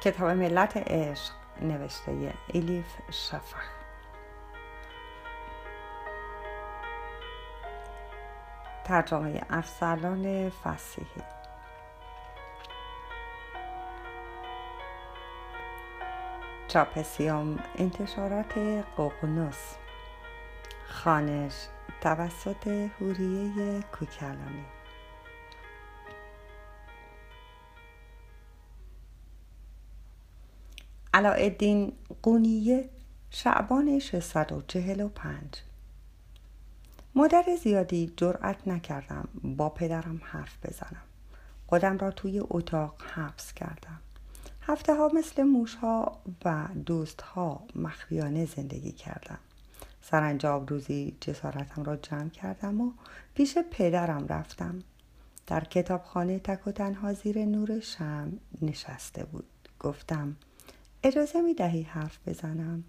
کتاب ملت عشق نوشته الیف شفق. ترجمه ارسلان فسیحی. چاپسیوم انتشارات ققنوس. خانش توسط هوریه کوکلانی. علاءالدین قونیه شعبان 645 مدت زیادی جرأت نکردم با پدرم حرف بزنم. خودم را توی اتاق حبس کردم. هفته ها مثل موش ها و دوست ها مخفیانه زندگی کردم. سرانجام روزی جسارتم را جمع کردم و پیش پدرم رفتم. در کتابخانه تک و تنها زیر نور شم نشسته بود. گفتم اجازه می دهی حرف بزنم؟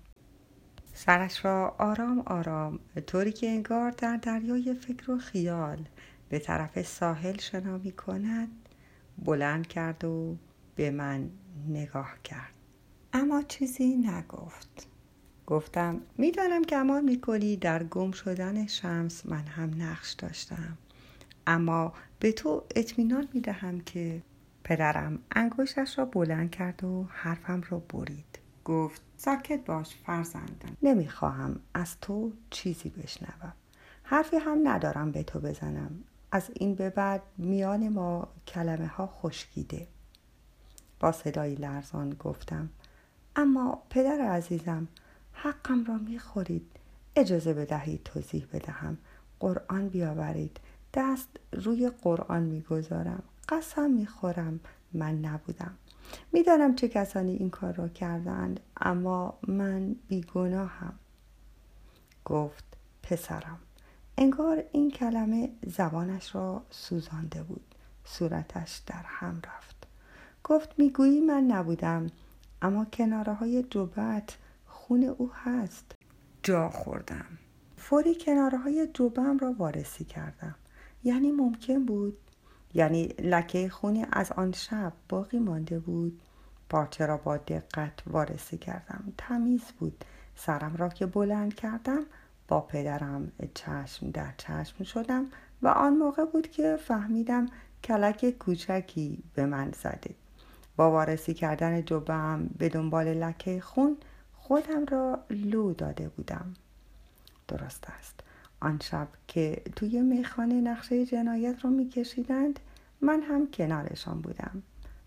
سرش را آرام آرام طوری که انگار در دریای فکر و خیال به طرف ساحل شنا می کند بلند کرد و به من نگاه کرد. اما چیزی نگفت. گفتم می‌دانم گمان می‌کنی در گم شدن شمس من هم نقش داشتم. اما به تو اطمینان می‌دهم که پدرم انگشتش را بلند کرد و حرفم را برید. گفت ساکت باش فرزندم نمی‌خواهم از تو چیزی بشنوم. حرفی هم ندارم به تو بزنم. از این به بعد میان ما کلمه ها خشکیده. با صدایی لرزان گفتم اما پدر عزیزم حقم را می‌خورید. اجازه بدهید توضیح بدهم. قرآن بیاورید. دست روی قرآن می‌گذارم. قسم می‌خورم. من نبودم. می‌دانم چه کسانی این کار را کردند اما من بیگناهم. گفت پسرم انگار این کلمه زبانش را سوزانده بود. صورتش در هم رفت. گفت می‌گویی من نبودم اما کناره های جوبت خون او هست. جا خوردم. فوری کناره های جوبم را وارسی کردم. یعنی ممکن بود یعنی لکه خونی از آن شب باقی مانده بود. پارچه را با دقت وارسی کردم. تمیز بود. سرم را که بلند کردم با پدرم چشم در چشم شدم و آن موقع بود که فهمیدم کلک کوچکی به من زده. با وارسی کردن جبم به دنبال لکه خون خودم را لو داده بودم. درست است. آن شب که توی میخانه نقشه جنایت رو میکشیدند من هم کنارشان بودم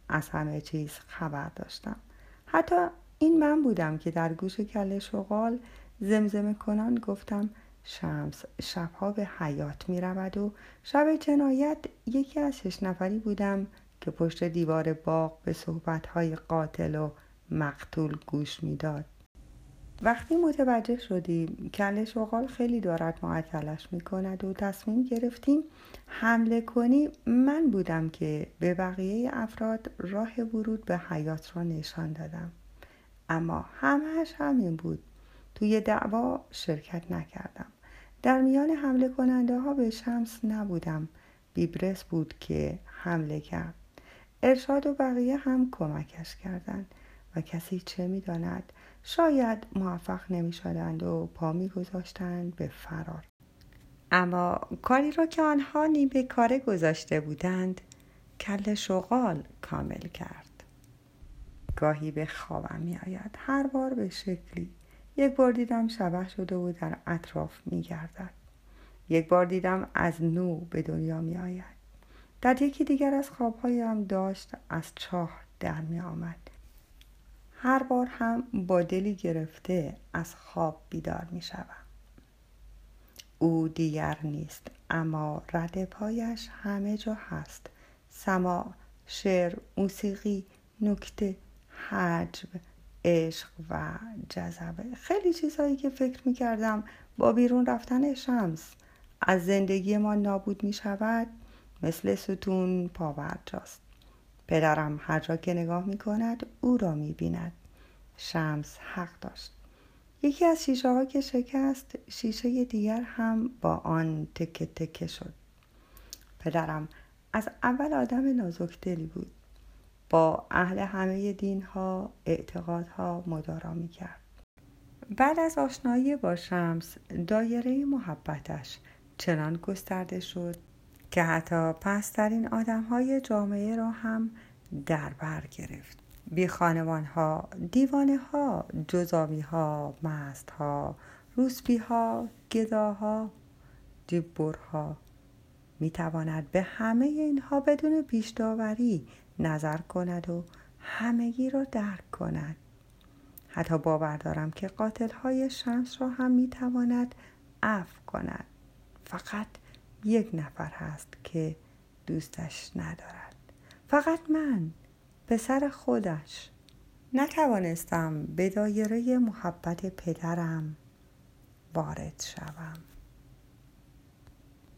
از همه چیز خبر داشتم حتی این من بودم که در گوش کل شغال زمزمه کنان گفتم شمس شبها به حیات می رود و شب جنایت یکی از شش نفری بودم که پشت دیوار باغ به صحبتهای قاتل و مقتول گوش می‌داد. وقتی متوجه شدیم کل شغال خیلی دارد معطلش می کند و تصمیم گرفتیم حمله کنیم من بودم که به بقیه افراد راه ورود به حیات را نشان دادم. اما همهش همین بود. توی دعوا شرکت نکردم. در میان حمله کننده ها به شمس نبودم. بیبرس بود که حمله کرد. ارشاد و بقیه هم کمکش کردند. و کسی چه می‌داند؟ شاید موفق نمی شدند و پا می گذاشتند به فرار. اما کاری را که آنها نیمه کاره گذاشته بودند کل شغال کامل کرد. گاهی به خوابم می آید هر بار به شکلی. یک بار دیدم شبه شده و در اطراف می گردد یک بار دیدم از نو به دنیا می آید در یکی دیگر از خوابهایم داشت از چاه در می آمد هر بار هم با دلی گرفته از خواب بیدار می شوم. او دیگر نیست اما رد پایش همه جا هست. سما شعر موسیقی نکته حجب عشق و جذبه خیلی چیزهایی که فکر می کردم با بیرون رفتن شمس از زندگی ما نابود می شود مثل ستون پاورجاست. پدرم هر جا که نگاه می کند او را می بیند شمس حق داشت. یکی از شیشه ها که شکست شیشه دیگر هم با آن تکه تکه شد. پدرم از اول آدم نازکدلی بود. با اهل همه دین ها اعتقادها مدارا می کرد بعد از آشنایی با شمس دایره محبتش چنان گسترده شد که حتی پسترین آدم های جامعه را هم در بر گرفت. بی خانوان ها دیوانه ها جزامی ها مست ها روسبی ها گداها جبور ها می تواند به همه اینها بدون پیش داوری نظر کند و همگی را درک کند. حتی باور دارم که قاتل های شمس را هم می تواند عفو کند. فقط یک نفر هست که دوستش ندارد. فقط من پسر خودش. نتوانستم به دایره محبت پدرم وارد شوم.